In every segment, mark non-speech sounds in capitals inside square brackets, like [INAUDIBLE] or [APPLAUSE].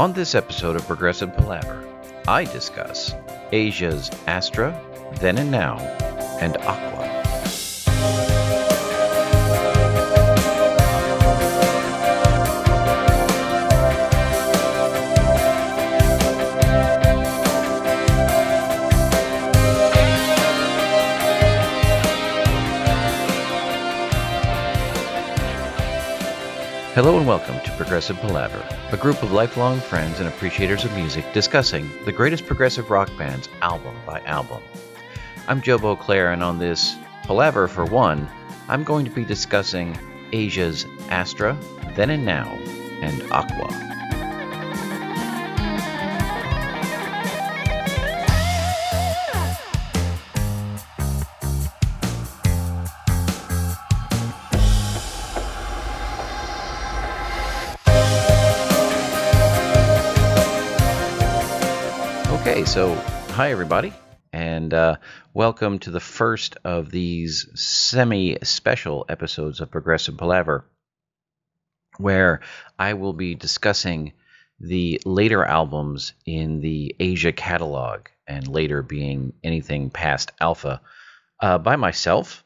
On this episode of Progressive Palaver, I discuss Asia's Astra, Then and Now, and Aqua. Hello and welcome to Progressive Palaver, a group of lifelong friends and appreciators of music discussing the greatest progressive rock bands album by album. I'm Joe Beauclair, and on this Palaver for One, I'm going to be discussing Asia's Astra, Then and Now, and Aqua. So hi everybody, and uh, welcome to the first of these semi special episodes of Progressive Palaver, where I will be discussing the later albums in the Asia catalog, and later being anything past Alpha, uh, by myself.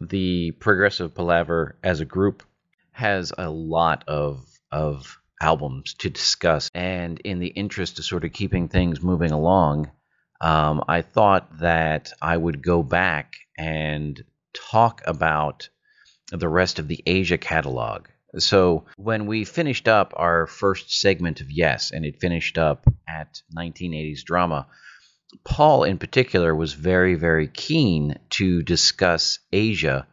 The Progressive Palaver as a group has a lot of of albums to discuss. And in the interest of sort of keeping things moving along, um, I thought that I would go back and talk about the rest of the Asia catalog. So when we finished up our first segment of Yes, and it finished up at 1980s drama, Paul in particular was very, very keen to discuss Asia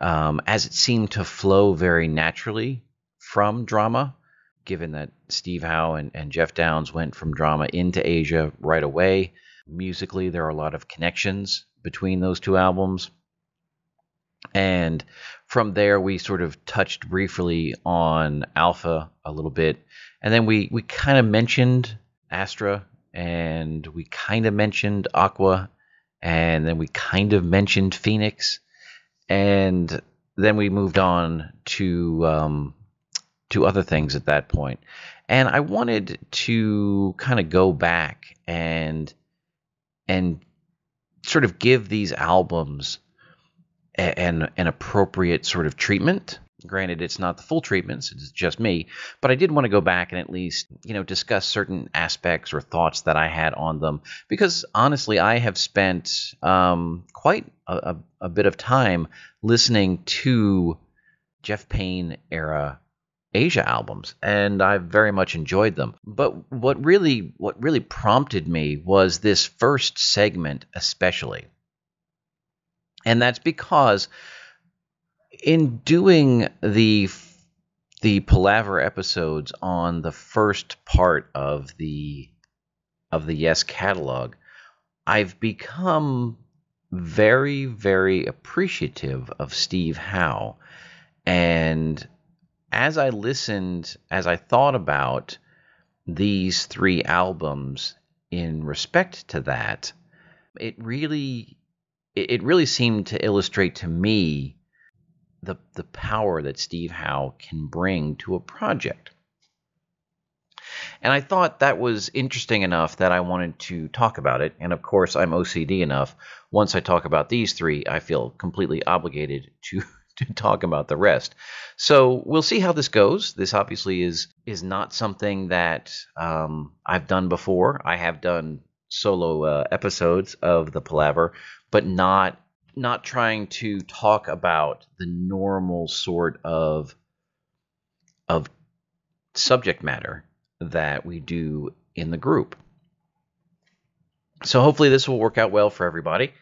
um, as it seemed to flow very naturally from drama given that Steve Howe and, and Geoff Downes went from drama into Asia right away. Musically, there are a lot of connections between those two albums. And from there, we sort of touched briefly on Alpha a little bit. And then we, we kind of mentioned Astra and we kind of mentioned Aqua. And then we kind of mentioned Phoenix. And then we moved on to um, to other things at that point. And I wanted to kind of go back and and sort of give these albums an an appropriate sort of treatment. Granted, it's not the full treatments; it's just me. But I did want to go back and at least, you know, discuss certain aspects or thoughts that I had on them, because honestly, I have spent um, quite a, a, a bit of time listening to Jeff Payne era Asia albums, and I very much enjoyed them. But what really what really prompted me was this first segment especially. And that's because in doing the the palaver episodes on the first part of the of the Yes catalog, I've become very very appreciative of Steve Howe and as I listened, as I thought about these three albums in respect to that, it really it really seemed to illustrate to me the the power that Steve Howe can bring to a project. And I thought that was interesting enough that I wanted to talk about it. And of course, I'm OCD enough. Once I talk about these three, I feel completely obligated to [LAUGHS] to talk about the rest. So we'll see how this goes. This obviously is is not something that um, I've done before. I have done solo uh, episodes of the Palaver, but not not trying to talk about the normal sort of of subject matter that we do in the group. So hopefully this will work out well for everybody.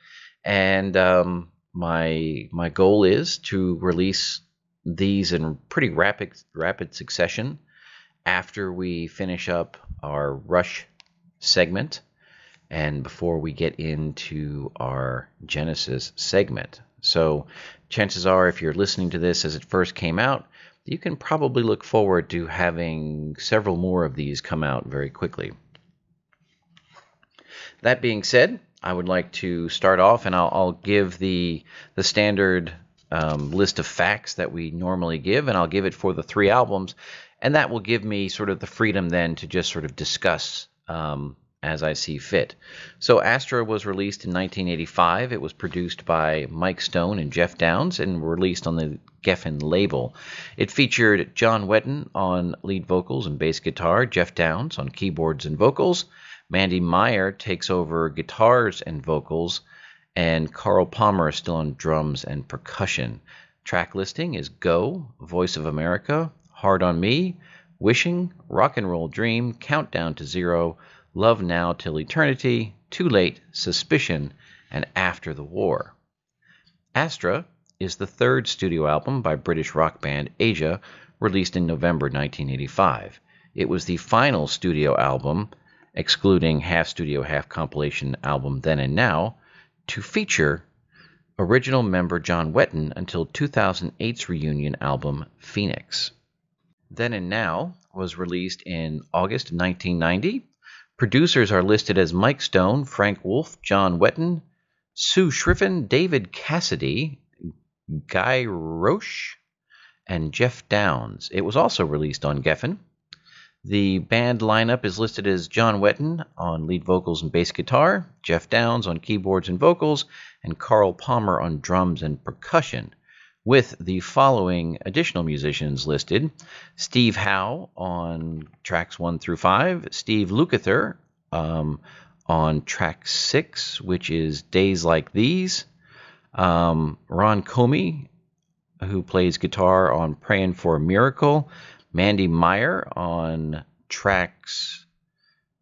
And um, my my goal is to release these in pretty rapid rapid succession after we finish up our rush segment and before we get into our Genesis segment. So, chances are, if you're listening to this as it first came out, you can probably look forward to having several more of these come out very quickly. That being said, I would like to start off, and I'll, I'll give the the standard um, list of facts that we normally give, and I'll give it for the three albums, and that will give me sort of the freedom then to just sort of discuss um, as I see fit. So Astra was released in 1985. It was produced by Mike Stone and Geoff Downes and released on the Geffen label. It featured John Wetton on lead vocals and bass guitar, Geoff Downes on keyboards and vocals, Mandy Meyer takes over guitars and vocals, and Carl Palmer is still on drums and percussion. Track listing is Go, Voice of America, Hard on Me, Wishing, Rock and Roll Dream, Countdown to Zero, Love Now Till Eternity, Too Late, Suspicion, and After the War. Astra is the third studio album by British rock band Asia, released in November 1985. It was the final studio album, excluding half studio, half compilation album Then and Now, to feature original member John Wetton until 2008's reunion album Phoenix. Then and Now was released in August 1990 Producers are listed as Mike Stone, Frank Wolf, John Wetton, Sue Shifrin, David Cassidy, Guy Roche, and Geoff Downes. It was also released on Geffen. The band lineup is listed as John Wetton on lead vocals and bass guitar, Geoff Downes on keyboards and vocals, and Carl Palmer on drums and percussion with the following additional musicians listed. Steve Howe on tracks 1 through 5, Steve Lukather um, on track 6, which is Days Like These, um, Ron Komie, who plays guitar on Praying for a Miracle, Mandy Meyer on tracks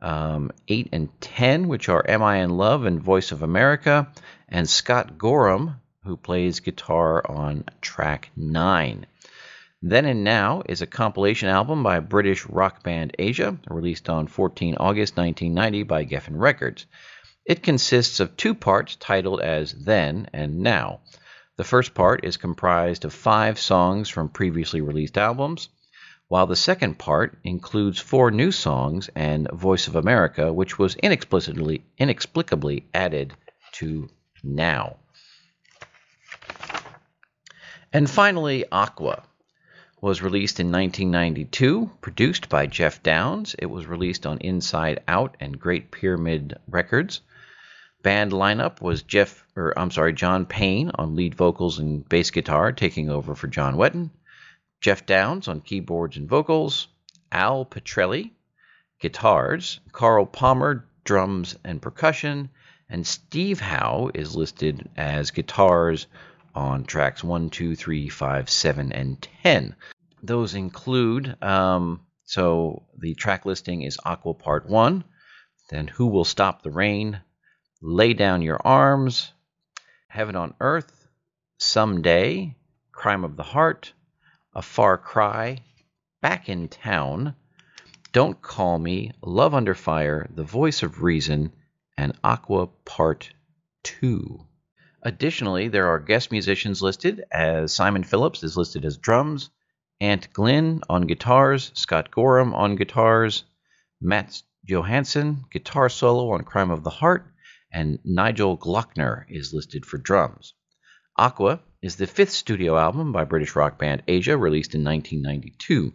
um, 8 and 10, which are Am I in Love and Voice of America, and Scott Gorham who plays guitar on track 9. Then and Now is a compilation album by British rock band Asia, released on 14 August 1990 by Geffen Records. It consists of two parts titled as Then and Now. The first part is comprised of five songs from previously released albums, while the second part includes four new songs and Voice of America, which was inexplicably, inexplicably added to Now. And finally, Aqua was released in 1992, produced by Geoff Downes. It was released on Inside Out and Great Pyramid Records. Band lineup was Jeff, or I'm sorry, John Payne on lead vocals and bass guitar, taking over for John Wetton. Geoff Downes on keyboards and vocals. Al Pitrelli, guitars. Carl Palmer, drums and percussion. And Steve Howe is listed as guitars, on tracks 1, 2, 3, 5, 7, and 10. Those include, um, so the track listing is Aqua Part 1, then Who Will Stop the Rain, Lay Down Your Arms, Heaven on Earth, Someday, Crime of the Heart, A Far Cry, Back in Town, Don't Call Me, Love Under Fire, The Voice of Reason, and Aqua Part 2. Additionally, there are guest musicians listed as Simon Phillips is listed as drums, Ant Glynn on guitars, Scott Gorham on guitars, Matt Johansson guitar solo on Crime of the Heart, and Nigel Glockler is listed for drums. Aqua is the fifth studio album by British rock band Asia, released in 1992.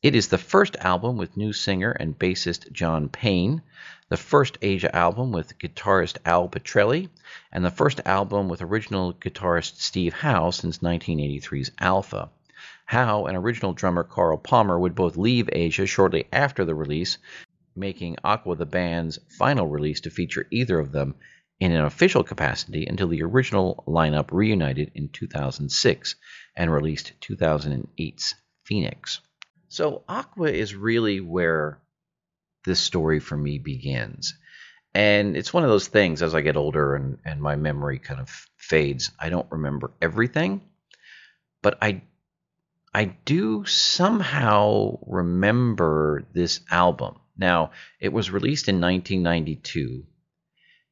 It is the first album with new singer and bassist John Payne, the first Asia album with guitarist Al Pitrelli, and the first album with original guitarist Steve Howe since 1983's Alpha. Howe and original drummer Carl Palmer would both leave Asia shortly after the release, making Aqua the band's final release to feature either of them in an official capacity until the original lineup reunited in 2006 and released 2008's Phoenix. So Aqua is really where this story for me begins. And it's one of those things as I get older and, and my memory kind of fades. I don't remember everything, but I I do somehow remember this album. Now, it was released in 1992,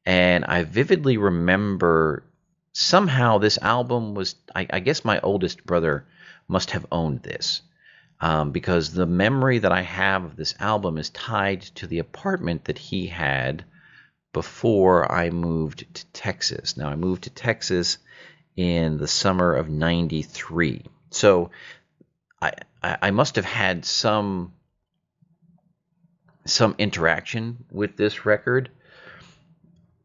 and I vividly remember somehow this album was, I, I guess my oldest brother must have owned this um, because the memory that I have of this album is tied to the apartment that he had before I moved to Texas. Now, I moved to Texas in the summer of 93. So I, I must have had some some interaction with this record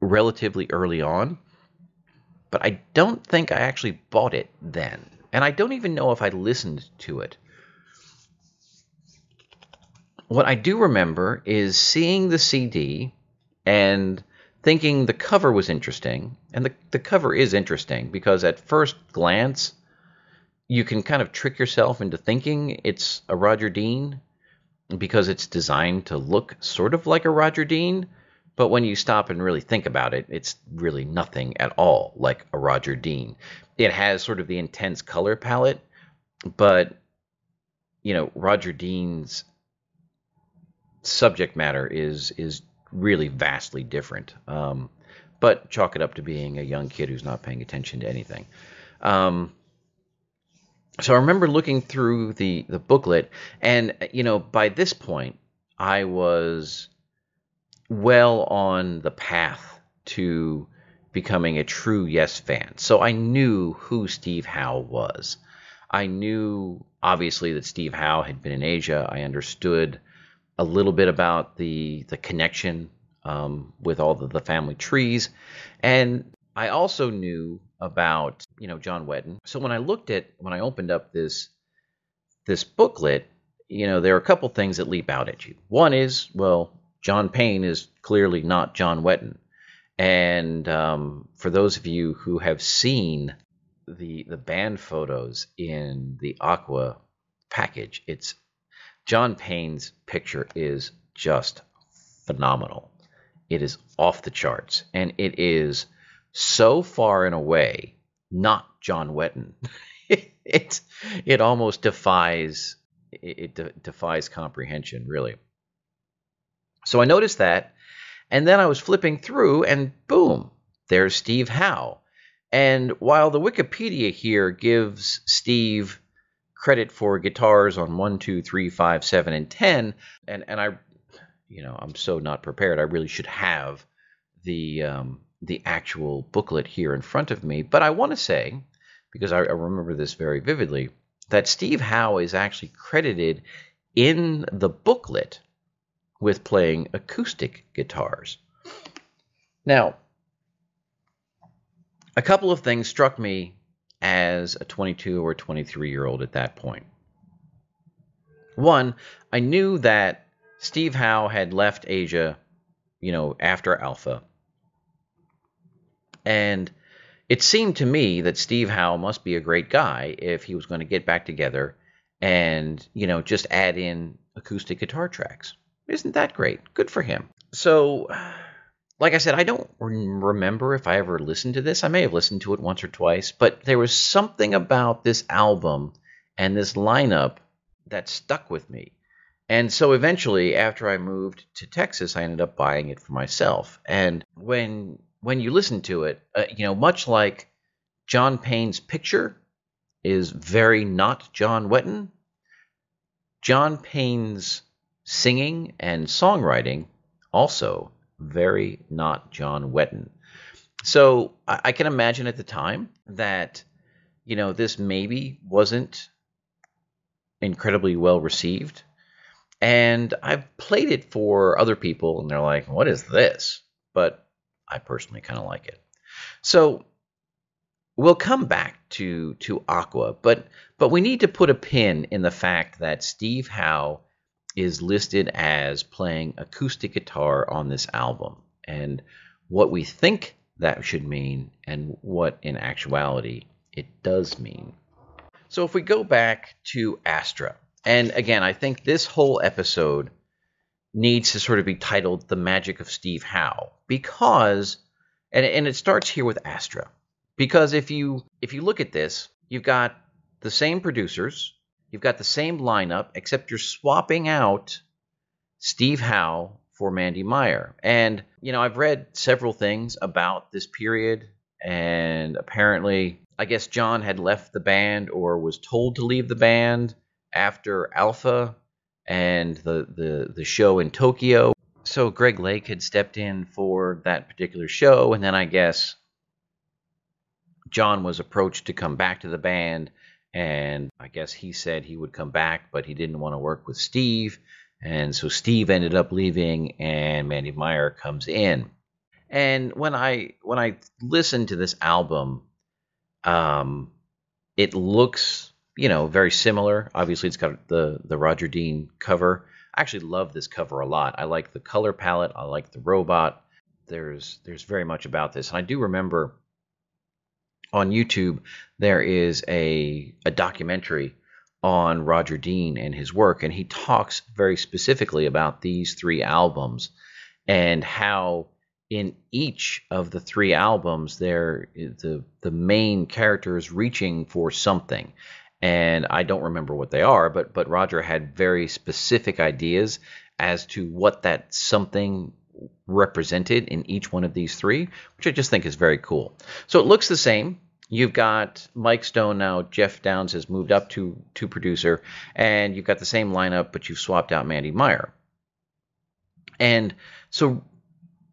relatively early on, but I don't think I actually bought it then. And I don't even know if I listened to it. What I do remember is seeing the CD and thinking the cover was interesting. And the, the cover is interesting because at first glance, you can kind of trick yourself into thinking it's a Roger Dean because it's designed to look sort of like a Roger Dean. But when you stop and really think about it, it's really nothing at all like a Roger Dean. It has sort of the intense color palette, but you know, Roger Dean's subject matter is is really vastly different. Um, but chalk it up to being a young kid who's not paying attention to anything. Um, so I remember looking through the the booklet, and you know, by this point, I was well on the path to becoming a true Yes fan. So I knew who Steve Howe was. I knew obviously that Steve Howe had been in Asia. I understood a little bit about the the connection um, with all the, the family trees, and I also knew about you know John Wetton. So when I looked at when I opened up this this booklet, you know there are a couple things that leap out at you. One is well, John Payne is clearly not John Wetton, and um, for those of you who have seen the the band photos in the Aqua package, it's John Payne's picture is just phenomenal. It is off the charts, and it is so far and away not John Wetton. [LAUGHS] it it almost defies it, it defies comprehension, really. So I noticed that, and then I was flipping through, and boom, there's Steve Howe. And while the Wikipedia here gives Steve credit for guitars on one, two, three, five, seven, and ten. And and I, you know, I'm so not prepared. I really should have the um, the actual booklet here in front of me. But I want to say, because I, I remember this very vividly, that Steve Howe is actually credited in the booklet with playing acoustic guitars. Now, a couple of things struck me as a 22 or 23 year old at that point. One, I knew that Steve Howe had left Asia, you know, after Alpha. And it seemed to me that Steve Howe must be a great guy if he was going to get back together and, you know, just add in acoustic guitar tracks. Isn't that great? Good for him. So like I said, I don't remember if I ever listened to this. I may have listened to it once or twice, but there was something about this album and this lineup that stuck with me. And so eventually, after I moved to Texas, I ended up buying it for myself. And when when you listen to it, uh, you know, much like John Payne's picture is very not John Wetton, John Payne's singing and songwriting also very not John Wetton. So I, I can imagine at the time that, you know, this maybe wasn't incredibly well received. And I've played it for other people, and they're like, what is this? But I personally kind of like it. So we'll come back to to Aqua, but but we need to put a pin in the fact that Steve Howe is listed as playing acoustic guitar on this album and what we think that should mean and what in actuality it does mean. So if we go back to Astra, and again, I think this whole episode needs to sort of be titled The Magic of Steve Howe because and, and it starts here with Astra. Because if you if you look at this, you've got the same producers, You've got the same lineup, except you're swapping out Steve Howe for Mandy Meyer. And, you know, I've read several things about this period, and apparently, I guess John had left the band or was told to leave the band after Alpha and the, the, the show in Tokyo. So Greg Lake had stepped in for that particular show, and then I guess John was approached to come back to the band, and I guess he said he would come back, but he didn't want to work with Steve. And so Steve ended up leaving, and Mandy Meyer comes in. And when I when I listen to this album, um, it looks you know very similar. Obviously, it's got the the Roger Dean cover. I actually love this cover a lot. I like the color palette. I like the robot. There's there's very much about this, and I do remember on YouTube there is a a documentary on Roger Dean and his work, and he talks very specifically about these three albums and how in each of the three albums there the the main character is reaching for something. And I don't remember what they are but but Roger had very specific ideas as to what that something represented in each one of these three which I just think is very cool so it looks the same You've got Mike Stone now. Geoff Downes has moved up to to producer, and you've got the same lineup, but you've swapped out Mandy Meyer. And so,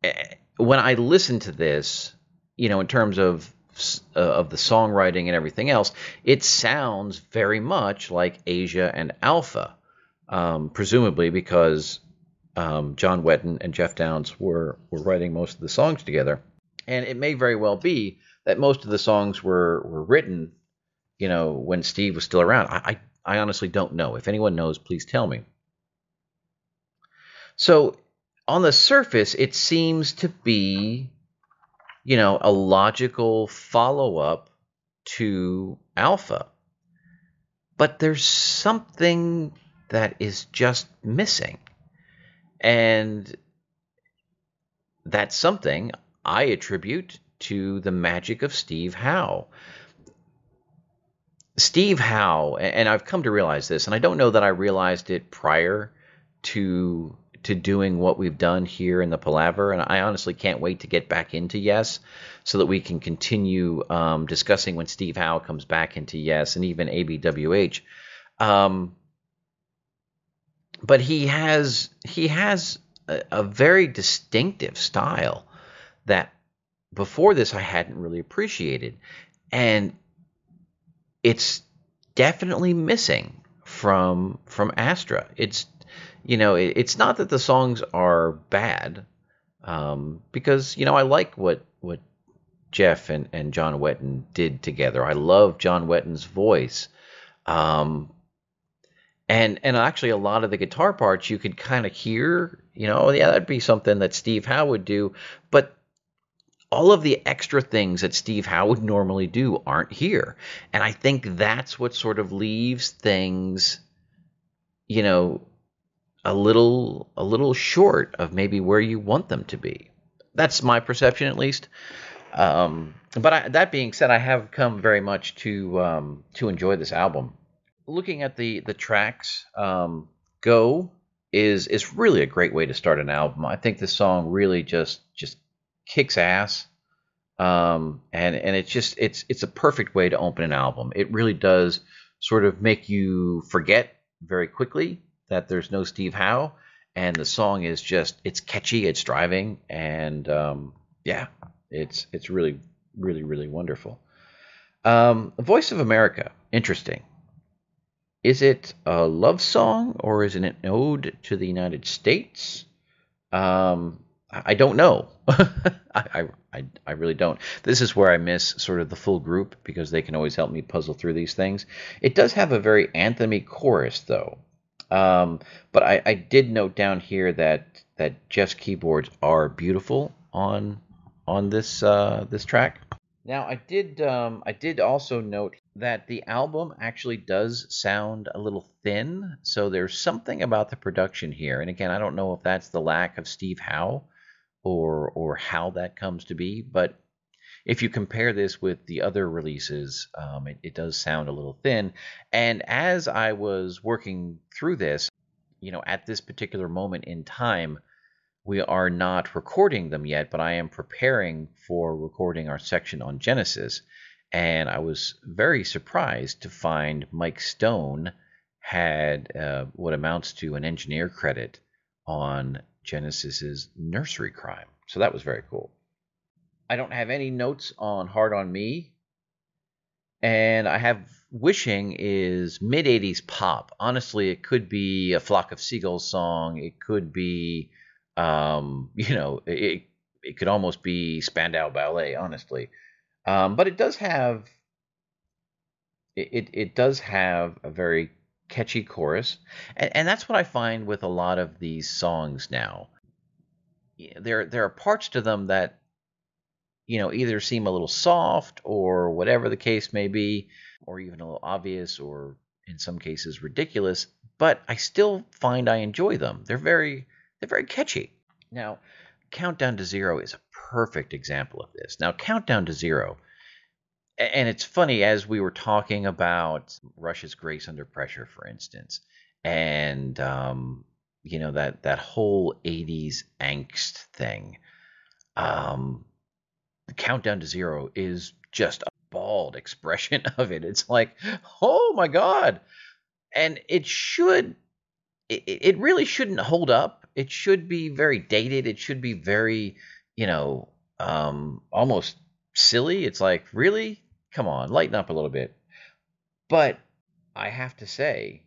eh, when I listen to this, you know, in terms of uh, of the songwriting and everything else, it sounds very much like Asia and Alpha, um, presumably because um, John Wetton and Geoff Downes were were writing most of the songs together, and it may very well be that most of the songs were were written, you know, when Steve was still around. I I, I honestly don't know. If anyone knows, please tell me. So on the surface, it seems to be, you know, a logical follow up to Alpha. But there's something that is just missing. And that's something I attribute to the magic of Steve Howe. Steve Howe, and I've come to realize this, and I don't know that I realized it prior to to doing what we've done here in the Palaver, and I honestly can't wait to get back into Yes, so that we can continue um, discussing when Steve Howe comes back into Yes, and even ABWH. Um, but he has he has a, a very distinctive style that before this I hadn't really appreciated. And it's definitely missing from from Astra. It's you know, it, it's not that the songs are bad, um, because you know I like what what Geoff and, and John Wetton did together. I love John Wetton's voice. Um, and and actually a lot of the guitar parts you could kind of hear, you know, yeah, that'd be something that Steve Howe would do, but all of the extra things that Steve Howe would normally do aren't here. And I think that's what sort of leaves things, you know, a little a little short of maybe where you want them to be. That's my perception, at least. Um, but I, that being said, I have come very much to um, to enjoy this album. Looking at the the tracks, um, "Go" is is really a great way to start an album. I think this song really just just kicks ass. Um, and and it's just it's it's a perfect way to open an album. It really does sort of make you forget very quickly that there's no Steve Howe, and the song is just it's catchy, it's driving, and um, yeah, it's it's really really really wonderful. Um, Voice of America, interesting. Is it a love song or is it an ode to the United States? Um, I don't know. [LAUGHS] I, I, I really don't. This is where I miss sort of the full group because they can always help me puzzle through these things. It does have a very anthemy chorus though. Um, but I, I did note down here that that Geoff's keyboards are beautiful on on this uh, this track. Now I did um, I did also note that the album actually does sound a little thin, so there's something about the production here. And again, I don't know if that's the lack of Steve Howe or or how that comes to be. But if you compare this with the other releases, um, it, it does sound a little thin. And as I was working through this, you know, at this particular moment in time, we are not recording them yet, but I am preparing for recording our section on Genesis. And I was very surprised to find Mike Stone had uh, what amounts to an engineer credit on Genesis's Nursery Cryme. So that was very cool. I don't have any notes on Hard on Me. And I have Wishing is mid 80s pop. Honestly, it could be a Flock of Seagulls song. It could be, um, [LAUGHS] you know, it, it could almost be Spandau Ballet, honestly. Um, but it does have it, it does have a very catchy chorus, and, and that's what I find with a lot of these songs now. There there are parts to them that you know either seem a little soft or whatever the case may be, or even a little obvious or in some cases ridiculous. But I still find I enjoy them. They're very they're very catchy. Now, Countdown to Zero is a perfect example of this. Now, Countdown to Zero and it's funny as we were talking about Rush's Grace Under Pressure, for instance, and um, you know that that whole '80s angst thing. Um, countdown to zero is just a bald expression [LAUGHS] of it. It's like, oh my god, and it should, it, it really shouldn't hold up. It should be very dated. It should be very, you know, um, almost silly. It's like, really? Come on, lighten up a little bit. But I have to say,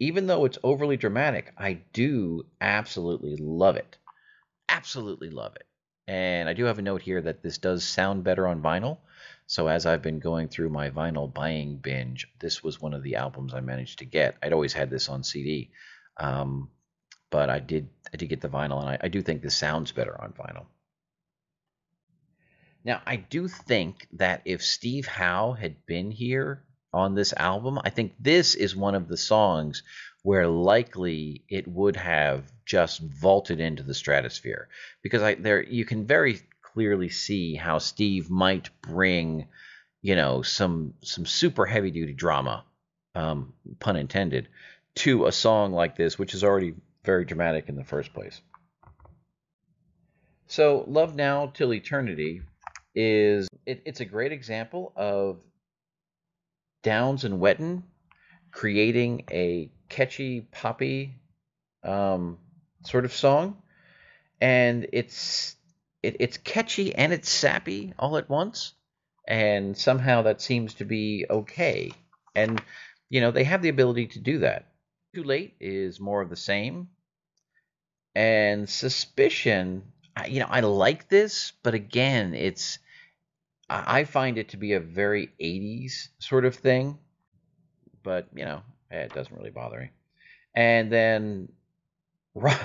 even though it's overly dramatic, I do absolutely love it. Absolutely love it. And I do have a note here that this does sound better on vinyl. So as I've been going through my vinyl buying binge, this was one of the albums I managed to get. I'd always had this on CD, um, but I did I did get the vinyl, and I, I do think this sounds better on vinyl. Now, I do think that if Steve Howe had been here on this album, I think this is one of the songs where likely it would have just vaulted into the stratosphere because I there you can very clearly see how Steve might bring, you know, some some super heavy duty drama, um, pun intended, to a song like this, which is already very dramatic in the first place. So, Love Now Till Eternity is it, it's a great example of Downes and Wetton creating a catchy poppy um, sort of song, and it's it, it's catchy and it's sappy all at once, and somehow that seems to be okay. And you know they have the ability to do that. Too late is more of the same, and suspicion you know, I like this, but again, it's I find it to be a very 80s sort of thing, but you know, eh, it doesn't really bother me. And then [LAUGHS] rock,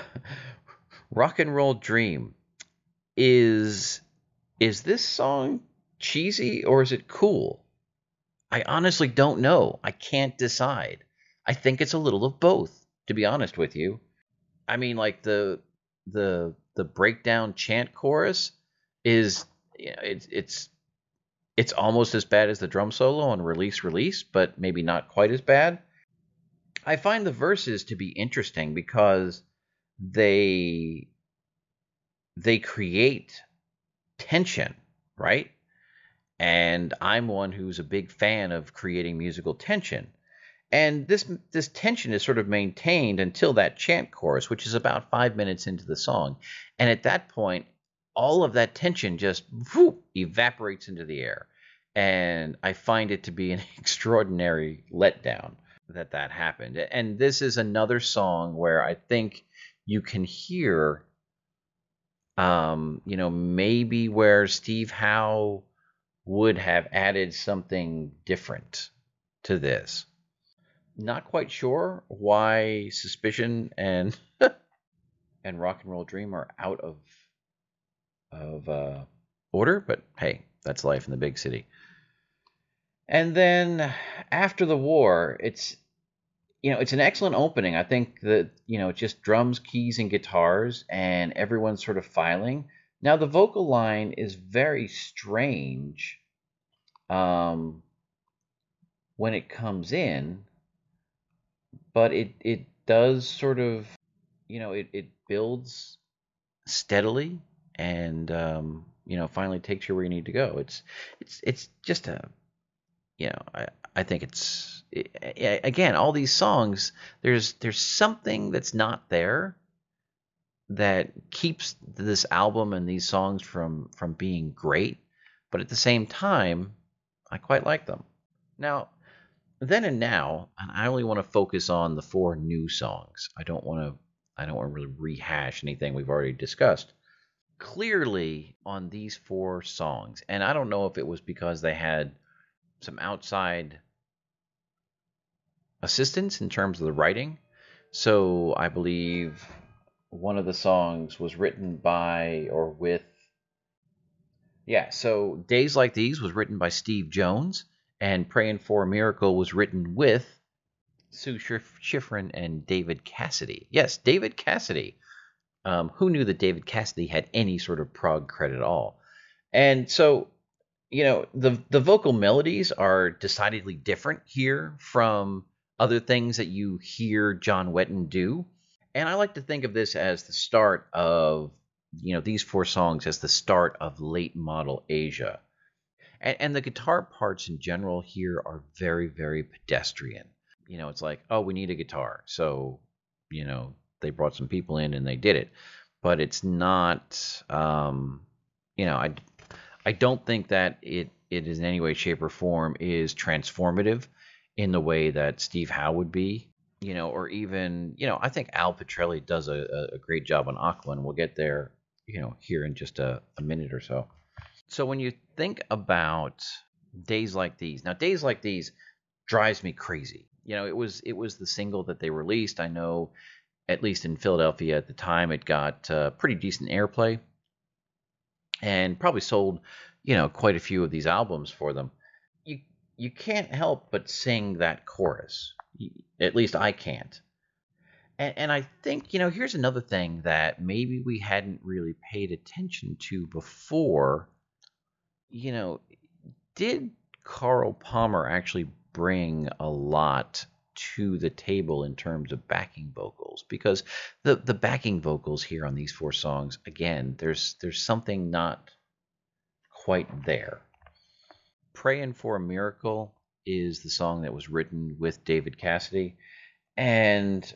rock and roll dream is is this song cheesy or is it cool? I honestly don't know. I can't decide. I think it's a little of both, to be honest with you. I mean, like the the the breakdown chant chorus is you know, it's it's it's almost as bad as the drum solo on Release Release, but maybe not quite as bad. I find the verses to be interesting because they they create tension, right? And I'm one who's a big fan of creating musical tension. And this this tension is sort of maintained until that chant chorus, which is about five minutes into the song. And at that point, all of that tension just whoop, evaporates into the air. And I find it to be an [LAUGHS] extraordinary letdown that that happened. And this is another song where I think you can hear, um, you know, maybe where Steve Howe would have added something different to this not quite sure why Suspicion and [LAUGHS] and Rock and Roll Dream are out of of uh, order, but hey, that's life in the big city. And then after the war, it's you know it's an excellent opening. I think that you know it's just drums, keys, and guitars, and everyone's sort of filing. Now the vocal line is very strange um, when it comes in but it it does sort of you know it it builds steadily and um, you know finally takes you where you need to go. It's it's it's just a you know I I think it's it, again all these songs there's there's something that's not there that keeps this album and these songs from from being great, but at the same time I quite like them. Now, then and now, and I only want to focus on the four new songs. I don't want to I don't want to really rehash anything we've already discussed. Clearly on these four songs, and I don't know if it was because they had some outside assistance in terms of the writing. So I believe one of the songs was written by or with yeah, so Days Like These was written by Steve Jones and Praying for a Miracle was written with Sue Shifrin and David Cassidy. Yes, David Cassidy. Um, who knew that David Cassidy had any sort of prog credit at all? And so, you know, the the vocal melodies are decidedly different here from other things that you hear John Wetton do. And I like to think of this as the start of, you know, these four songs as the start of late model Asia. And, and the guitar parts in general here are very, very pedestrian. You know, it's like, oh, we need a guitar. So, you know, they brought some people in and they did it. But it's not, um, you know, I, I don't think that it, it is in any way, shape, or form is transformative in the way that Steve Howe would be, you know, or even, you know, I think Al Pitrelli does a, a great job on Aqua, and we'll get there, you know, here in just a, a minute or so. So when you think about days like these, now days like these drives me crazy. You know, it was it was the single that they released. I know, at least in Philadelphia at the time, it got uh, pretty decent airplay, and probably sold, you know, quite a few of these albums for them. You you can't help but sing that chorus. At least I can't. And, and I think, you know, here's another thing that maybe we hadn't really paid attention to before you know, did Carl Palmer actually bring a lot to the table in terms of backing vocals? Because the the backing vocals here on these four songs, again, there's there's something not quite there. Praying for a Miracle is the song that was written with David Cassidy. And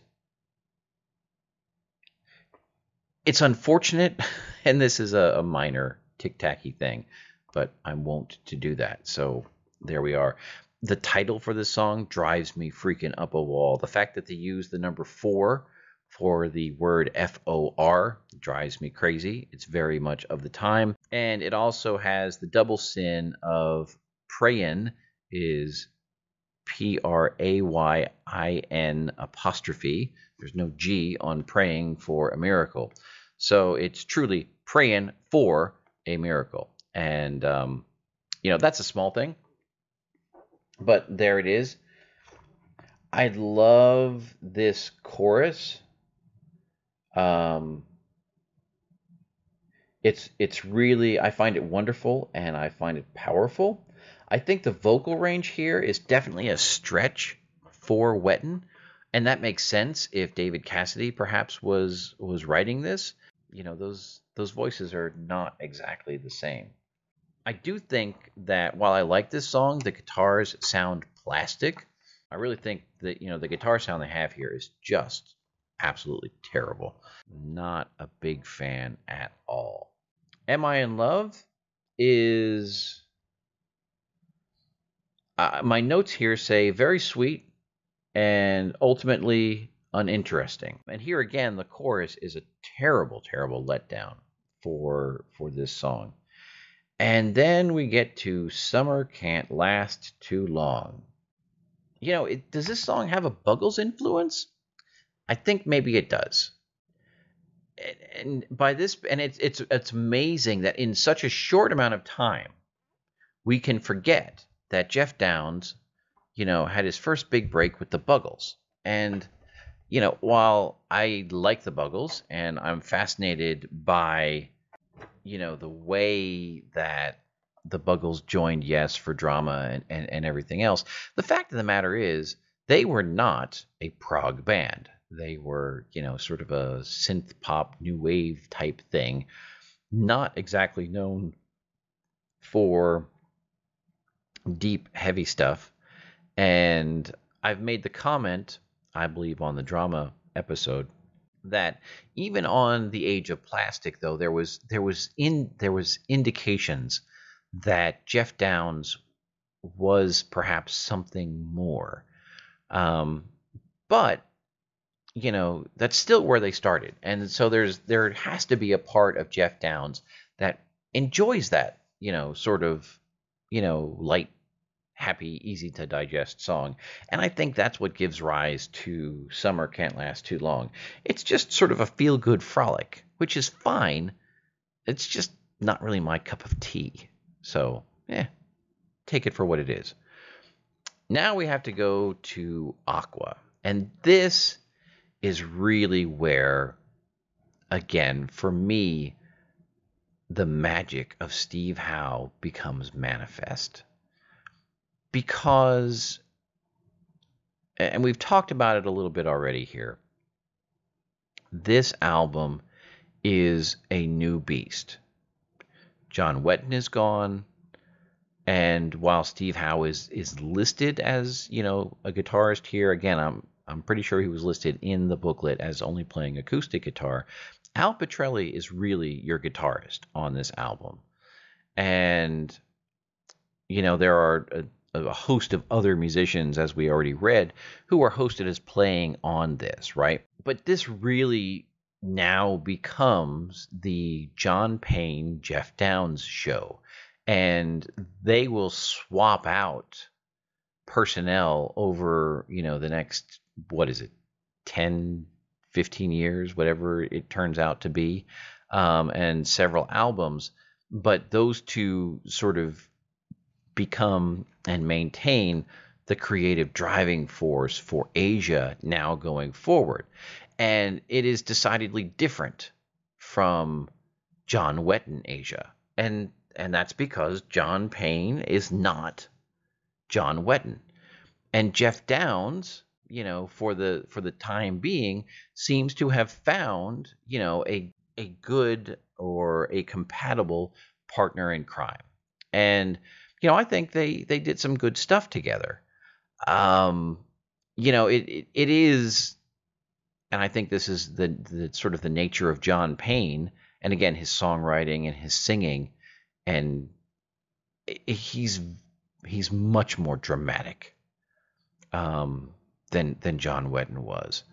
it's unfortunate, [LAUGHS] and this is a, a minor tic tacky thing, but I'm wont to do that. So there we are. The title for this song drives me freaking up a wall. The fact that they use the number four for the word F O R drives me crazy. It's very much of the time. And it also has the double sin of prayin is P R A Y I N apostrophe. There's no G on praying for a miracle. So it's truly praying for a miracle and um, you know that's a small thing, but there it is. I love this chorus. Um, it's it's really I find it wonderful and I find it powerful. I think the vocal range here is definitely a stretch for Wetton, and that makes sense if David Cassidy perhaps was was writing this. You know those those voices are not exactly the same. I do think that while I like this song, the guitars sound plastic. I really think that you know the guitar sound they have here is just absolutely terrible. Not a big fan at all. Am I in love? Is uh, my notes here say very sweet and ultimately uninteresting. And here again, the chorus is a terrible, terrible letdown for for this song. And then we get to Summer Can't Last Too Long. You know, it, does this song have a Buggles influence? I think maybe it does. And, and by this, and it's it's it's amazing that in such a short amount of time, we can forget that Geoff Downes, you know, had his first big break with the Buggles. And you know, while I like the Buggles and I'm fascinated by you know the way that the Buggles joined Yes for drama and, and, and everything else. The fact of the matter is, they were not a prog band. They were, you know, sort of a synth pop, new wave type thing, not exactly known for deep, heavy stuff. And I've made the comment, I believe, on the drama episode that even on the age of plastic though there was there was in there was indications that Geoff Downes was perhaps something more. Um, but you know that's still where they started, and so there's there has to be a part of Geoff Downes that enjoys that you know sort of you know light happy, easy to digest song. And I think that's what gives rise to Summer Can't Last Too Long. It's just sort of a feel good frolic, which is fine. It's just not really my cup of tea. So, yeah, take it for what it is. Now we have to go to Aqua. And this is really where, again, for me, the magic of Steve Howe becomes manifest because, and we've talked about it a little bit already here, this album is a new beast. John Wetton is gone, and while Steve Howe is is listed as you know a guitarist here, again I'm I'm pretty sure he was listed in the booklet as only playing acoustic guitar. Al Pitrelli is really your guitarist on this album, and you know there are a, a host of other musicians, as we already read, who are hosted as playing on this, right? But this really now becomes the John Payne, Geoff Downes show. And they will swap out personnel over, you know, the next, what is it, 10, 15 years, whatever it turns out to be, um, and several albums. But those two sort of become and maintain the creative driving force for Asia now going forward. And it is decidedly different from John Wetton Asia. And and that's because John Payne is not John Wetton. And Geoff Downes, you know, for the for the time being, seems to have found, you know, a a good or a compatible partner in crime. And you know, I think they they did some good stuff together. Um, you know, it, it, it is, and I think this is the the sort of the nature of John Payne, and again his songwriting and his singing, and he's he's much more dramatic um, than than John Wetton was,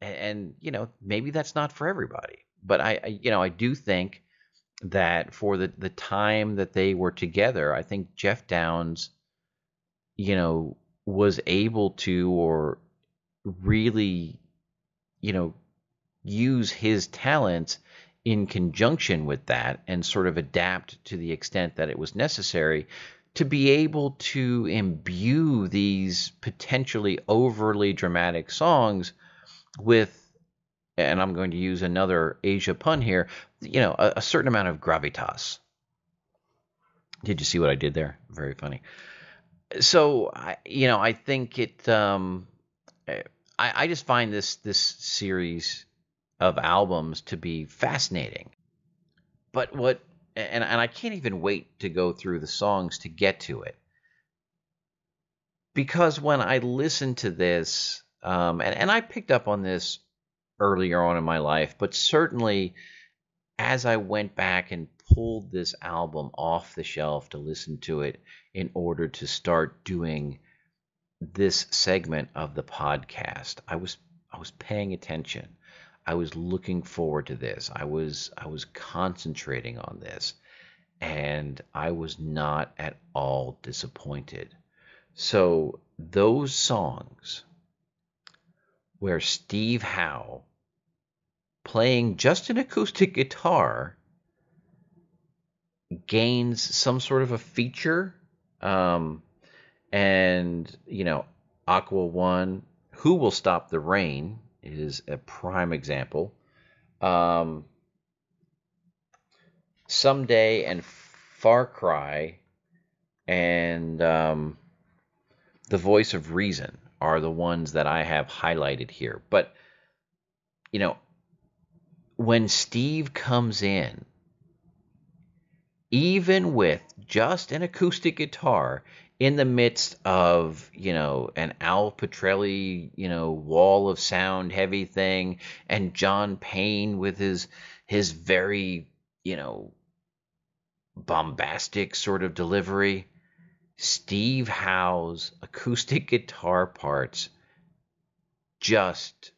and, and you know maybe that's not for everybody, but I, I you know I do think that for the the time that they were together, I think Geoff Downes, you know, was able to or really, you know, use his talents in conjunction with that and sort of adapt to the extent that it was necessary to be able to imbue these potentially overly dramatic songs with and I'm going to use another Asia pun here, you know, a, a certain amount of gravitas. Did you see what I did there? Very funny. So, I, you know, I think it. Um, I, I just find this this series of albums to be fascinating. But what, and and I can't even wait to go through the songs to get to it, because when I listen to this, um, and and I picked up on this earlier on in my life, but certainly as I went back and pulled this album off the shelf to listen to it in order to start doing this segment of the podcast, I was I was paying attention. I was looking forward to this. I was I was concentrating on this and I was not at all disappointed. So those songs where Steve Howe playing just an acoustic guitar gains some sort of a feature. Um, and, you know, Aqua 1, Who Will Stop the Rain is a prime example. Um, Someday and Far Cry and um, The Voice of Reason are the ones that I have highlighted here. But, you know, when Steve comes in, even with just an acoustic guitar in the midst of, you know, an Al Pitrelli, you know, wall of sound heavy thing, and John Payne with his his very, you know, bombastic sort of delivery, Steve Howe's acoustic guitar parts just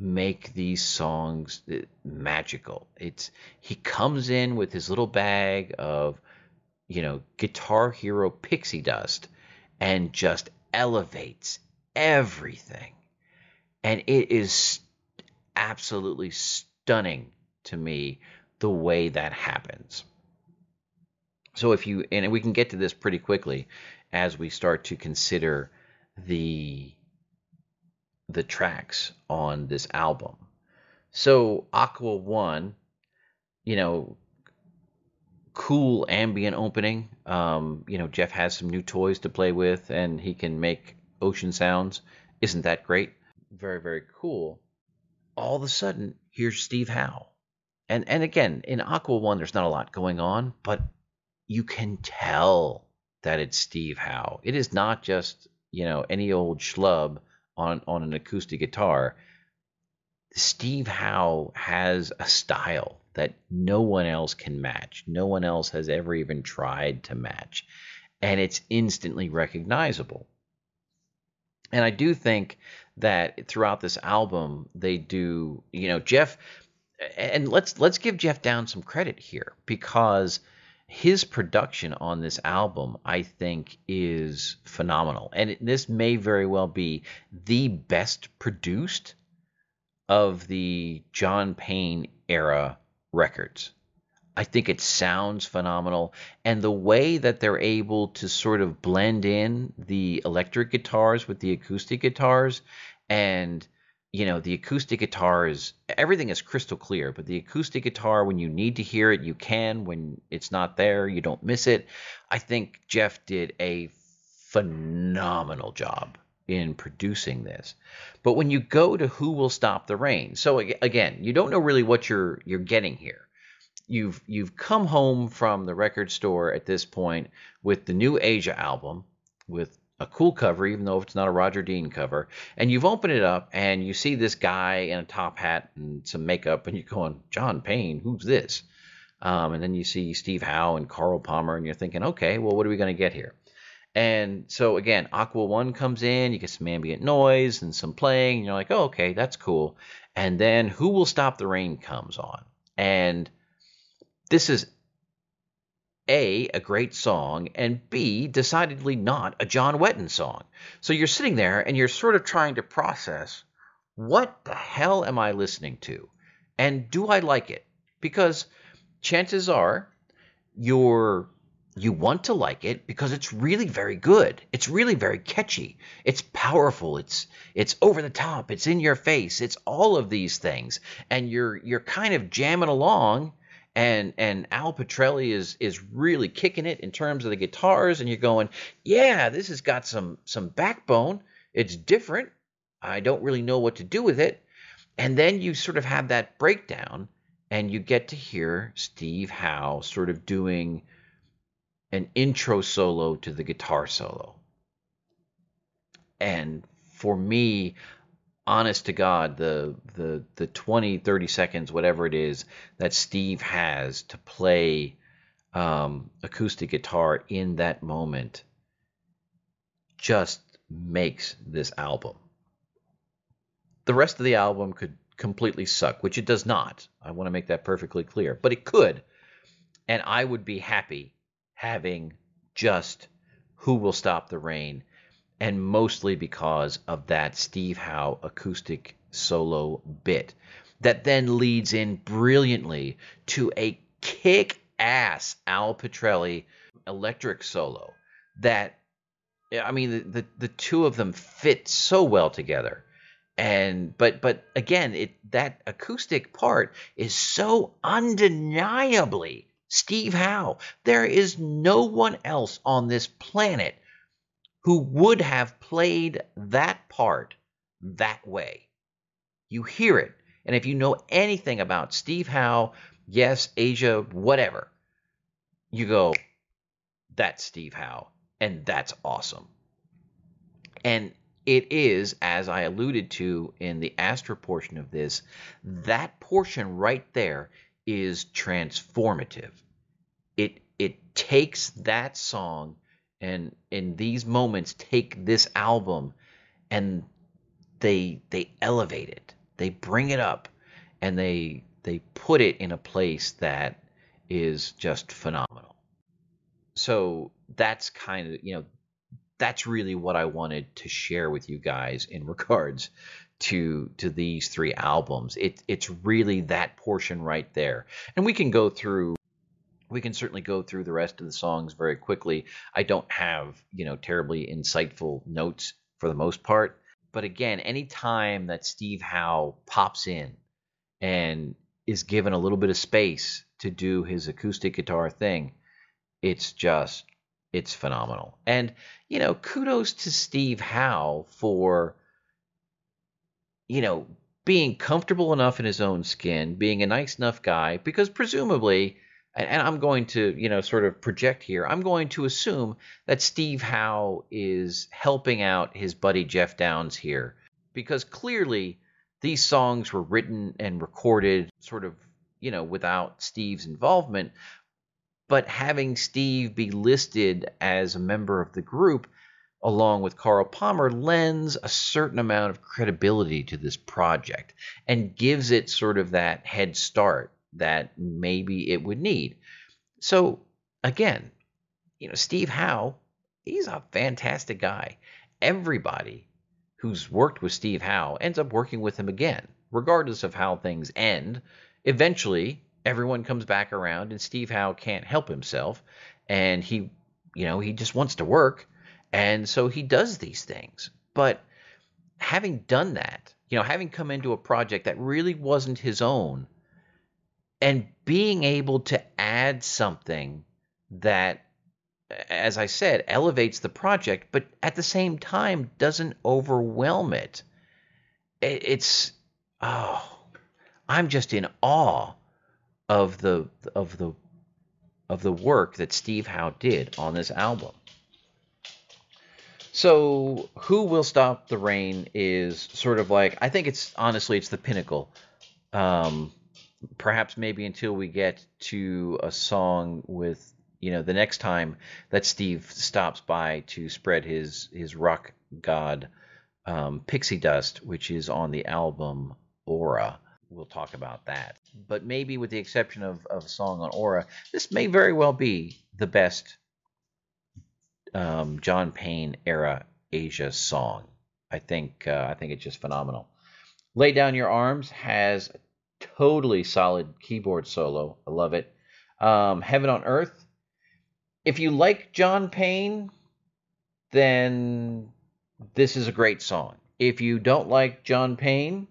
make these songs uh, magical. It's he comes in with his little bag of you know guitar hero pixie dust and just elevates everything. And it is absolutely stunning to me the way that happens. So if you and we can get to this pretty quickly as we start to consider the the tracks on this album. So Aqua 1, you know, cool ambient opening. Um, you know, Geoff has some new toys to play with and he can make ocean sounds. Isn't that great? Very, very cool. All of a sudden, here's Steve Howe. And and again, in Aqua 1 there's not a lot going on, but you can tell that it's Steve Howe. It is not just, you know, any old schlub on, on an acoustic guitar. Steve Howe has a style that no one else can match. No one else has ever even tried to match. And it's instantly recognizable. And I do think that throughout this album, they do, you know, Geoff, and let's let's give Geoff Downes some credit here because his production on this album, I think, is phenomenal. And it, this may very well be the best produced of the John Payne era records. I think it sounds phenomenal. And the way that they're able to sort of blend in the electric guitars with the acoustic guitars and you know the acoustic guitar is everything is crystal clear but the acoustic guitar when you need to hear it you can. When it's not there you don't miss it. I think Geoff did a phenomenal job in producing this. But when you go to who will stop the rain so again you don't know really what you're you're getting here. You've you've come home from the record store at this point with the new asia album with a cool cover, even though it's not a Roger Dean cover. And you've opened it up and you see this guy in a top hat and some makeup, and you're going, John Payne, who's this? Um, and then you see Steve Howe and Carl Palmer, and you're thinking, okay, well, what are we going to get here? And so again, Aqua One comes in, you get some ambient noise and some playing, and you're like, oh, okay, that's cool. And then Who Will Stop the Rain comes on. And this is a, a great song, and B, decidedly not a John Wetton song. So you're sitting there and you're sort of trying to process what the hell am I listening to? And do I like it? Because chances are you're you want to like it because it's really very good. It's really very catchy. It's powerful. It's it's over the top. It's in your face. It's all of these things. And you're you're kind of jamming along and and Al Pitrelli is is really kicking it in terms of the guitars, and you're going, yeah, this has got some some backbone. It's different. I don't really know what to do with it. And then you sort of have that breakdown, and you get to hear Steve Howe sort of doing an intro solo to the guitar solo. And for me, honest to God, the the the 20, 30 seconds, whatever it is, that Steve has to play um, acoustic guitar in that moment just makes this album. The rest of the album could completely suck, which it does not. I want to make that perfectly clear. But it could. And I would be happy having just Who Will Stop the Rain and mostly because of that Steve Howe acoustic solo bit that then leads in brilliantly to a kick ass Al Pitrelli electric solo that I mean the, the, the two of them fit so well together. And but but again it that acoustic part is so undeniably Steve Howe. There is no one else on this planet who would have played that part that way. You hear it. And if you know anything about Steve Howe, yes, Asia, whatever, you go, that's Steve Howe. And that's awesome. And it is, as I alluded to in the Astra portion of this, that portion right there is transformative. It it takes that song and in these moments take this album and they they elevate it they bring it up and they they put it in a place that is just phenomenal so that's kind of you know that's really what I wanted to share with you guys in [LAUGHS] regards to to these three albums. It it's really that portion right there. And we can go through we can certainly go through the rest of the songs very quickly. I don't have, you know, terribly insightful notes for the most part. But again, any time that Steve Howe pops in and is given a little bit of space to do his acoustic guitar thing, it's just it's phenomenal. And you know, kudos to Steve Howe for you know, being comfortable enough in his own skin, being a nice enough guy because presumably and I'm going to, you know, sort of project here. I'm going to assume that Steve Howe is helping out his buddy Geoff Downes here because clearly these songs were written and recorded sort of, you know, without Steve's involvement. But having Steve be listed as a member of the group along with Carl Palmer lends a certain amount of credibility to this project and gives it sort of that head start that maybe it would need. So again, you know, Steve Howe, he's a fantastic guy. Everybody who's worked with Steve Howe ends up working with him again, regardless of how things end. Eventually, everyone comes back around and Steve Howe can't help himself and he, you know, he just wants to work and so he does these things. But having done that, you know, having come into a project that really wasn't his own and being able to add something that as I said, elevates the project, but at the same time doesn't overwhelm it. It's oh, I'm just in awe of the of the of the work that Steve Howe did on this album. So, Who Will Stop the Rain is sort of like I think it's honestly it's the pinnacle um, perhaps maybe until we get to a song with you know the next time that Steve stops by to spread his his rock god um, Pixie Dust, which is on the album Aura. We'll talk about that. But maybe with the exception of, of a song on Aura, this may very well be the best um, John Payne era Asia song. I think uh, I think it's just phenomenal. Lay Down Your Arms has totally solid keyboard solo. I love it. Um, Heaven on Earth. If you like John Payne, then this is a great song. If you don't like John Payne,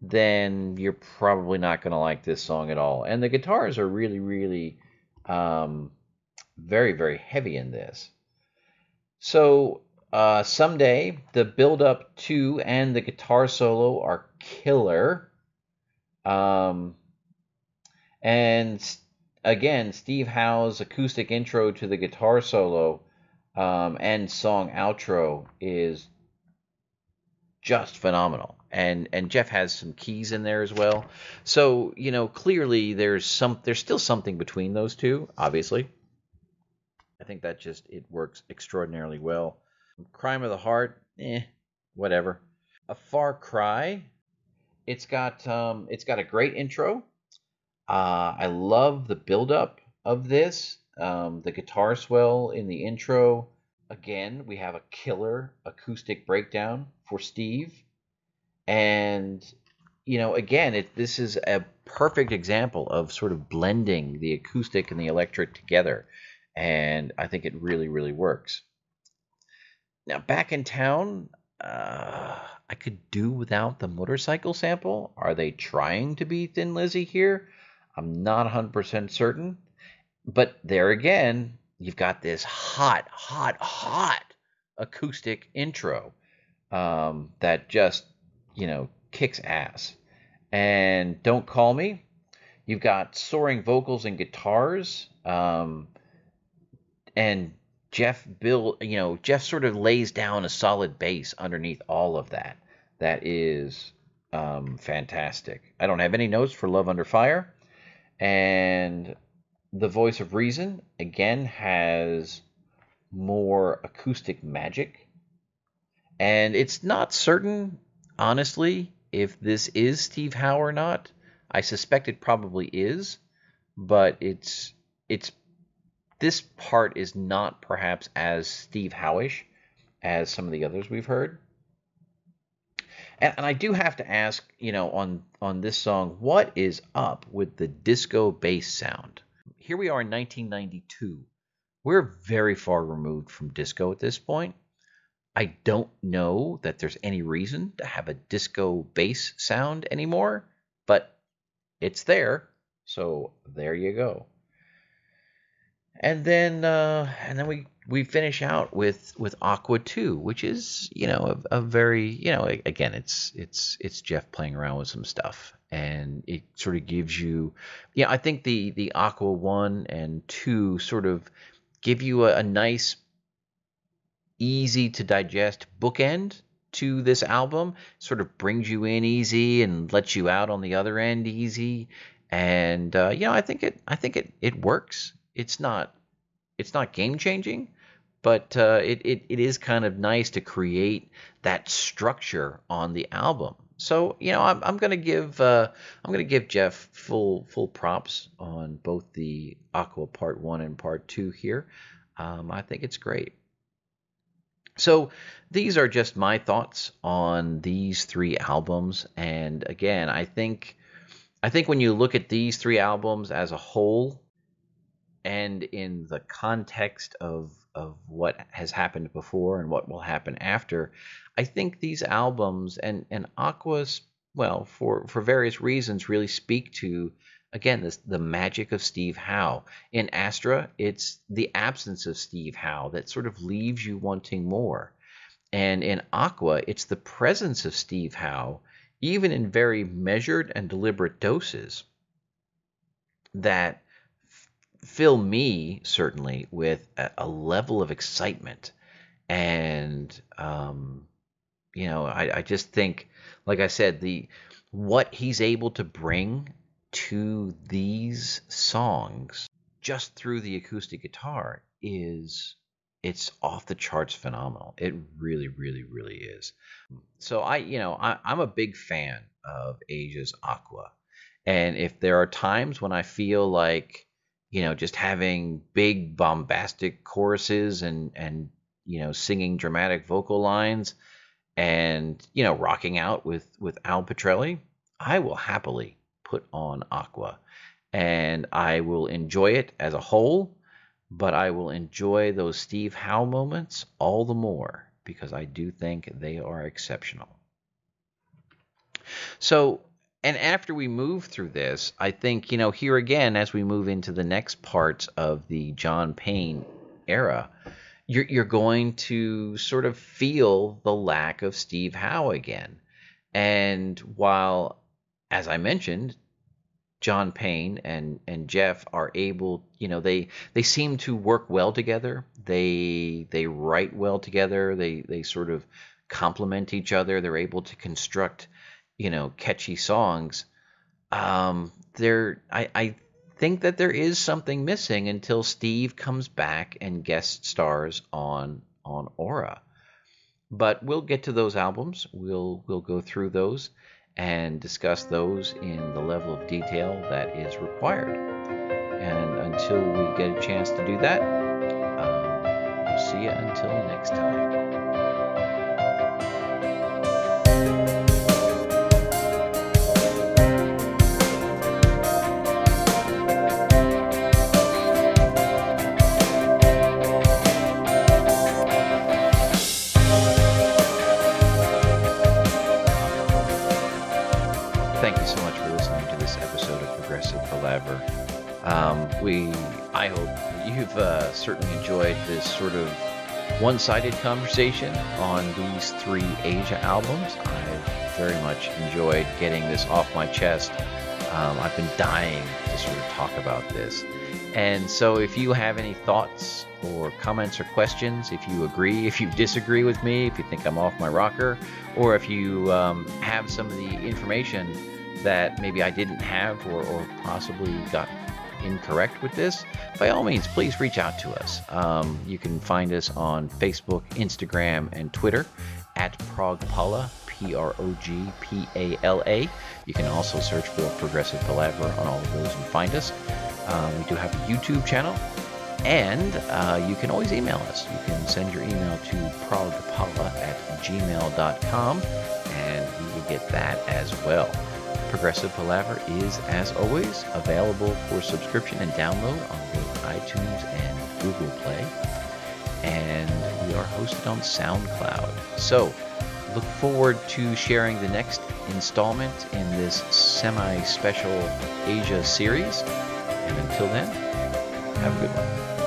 then you're probably not going to like this song at all. And the guitars are really, really um, very, very heavy in this. So uh, someday the build up to and the guitar solo are killer. Um, and again, Steve Howe's acoustic intro to the guitar solo um, and song outro is just phenomenal. And and Geoff has some keys in there as well. So you know clearly there's some there's still something between those two. Obviously, I think that just it works extraordinarily well. Crime of the Heart, eh, whatever. A Far Cry it's got um, it's got a great intro. Uh, I love the buildup of this. Um, the guitar swell in the intro. Again, we have a killer acoustic breakdown for Steve, and you know, again, it this is a perfect example of sort of blending the acoustic and the electric together, and I think it really, really works. Now, back in town, uh, I could do without the motorcycle sample. Are they trying to be Thin Lizzy here? I'm not 100% certain. But there again, you've got this hot, hot, hot acoustic intro um, that just, you know, kicks ass. And Don't Call Me, you've got soaring vocals and guitars. Um, and Geoff build, you know, Geoff sort of lays down a solid base underneath all of that. That is um, fantastic. I don't have any notes for Love Under Fire, and the Voice of Reason again has more acoustic magic. And it's not certain, honestly, if this is Steve Howe or not. I suspect it probably is, but it's it's this part is not perhaps as Steve Howish as some of the others we've heard. And, and I do have to ask, you know, on on this song, what is up with the disco bass sound? Here we are in 1992. We're very far removed from disco at this point. I don't know that there's any reason to have a disco bass sound anymore, but it's there. So there you go. And then uh, and then we we finish out with with Aqua 2, which is you know a, a, very you know again it's it's it's Geoff playing around with some stuff, and it sort of gives you yeah I think the the Aqua 1 and 2 sort of give you a, a nice easy to digest bookend to this album. Sort of brings you in easy and lets you out on the other end easy. And uh, you know i think it i think it it works it's not it's not game changing but uh, it, it, it is kind of nice to create that structure on the album. So you know i'm, I'm gonna give uh, i'm gonna give Geoff full full props on both the aqua part one and part two here. Um, i think it's great. So these are just my thoughts on these three albums, and again, I think I think when you look at these three albums as a whole, and in the context of of what has happened before and what will happen after, I think these albums and and Aqua's well for for various reasons really speak to again this the magic of Steve Howe. In Astra, it's the absence of Steve Howe that sort of leaves you wanting more. And in Aqua, it's the presence of Steve Howe, even in very measured and deliberate doses, that fill me certainly with a, a, level of excitement. And um, you know, I, I just think, like I said, the what he's able to bring to these songs just through the acoustic guitar is it's off the charts phenomenal. It really, really, really is. So I, you know, I, I'm a big fan of Asia's Aqua, and if there are times when I feel like, you know, just having big bombastic choruses and and you know singing dramatic vocal lines, and you know rocking out with with Al Pitrelli, I will happily put on Aqua. And I will enjoy it as a whole, but I will enjoy those Steve Howe moments all the more because I do think they are exceptional. So, and after we move through this, I think, you know, here again, as we move into the next parts of the John Payne era, you're, you're going to sort of feel the lack of Steve Howe again. And while as I mentioned, John Payne and and Geoff are able, you know, they they seem to work well together. They they write well together. They they sort of complement each other. They're able to construct, you know, catchy songs. Um, there, I I think that there is something missing until Steve comes back and guest stars on on Aura. But we'll get to those albums. We'll we'll go through those and discuss those in the level of detail that is required. And until we get a chance to do that, um, we'll see you until next time. We I hope you've uh, certainly enjoyed this sort of one-sided conversation on these three Asia albums. I very much enjoyed getting this off my chest. Um, I've been dying to sort of talk about this. And so, if you have any thoughts or comments or questions, if you agree, if you disagree with me, if you think I'm off my rocker, or if you um, have some of the information that maybe I didn't have or, or possibly got incorrect with this, by all means, please reach out to us. Um, you can find us on Facebook, Instagram, and Twitter at Progpala, P R O G P A L A. You can also search for Progressive Palaver on all of those and find us. Uh, we do have a YouTube channel, and uh, you can always email us. You can send your email to progpala at gmail.com, and we will get that as well. Progressive Palaver is, as always, available for subscription and download on both iTunes and Google Play. And we are hosted on SoundCloud. So, look forward to sharing the next installment in this semi special Asia series. And until then, have a good one.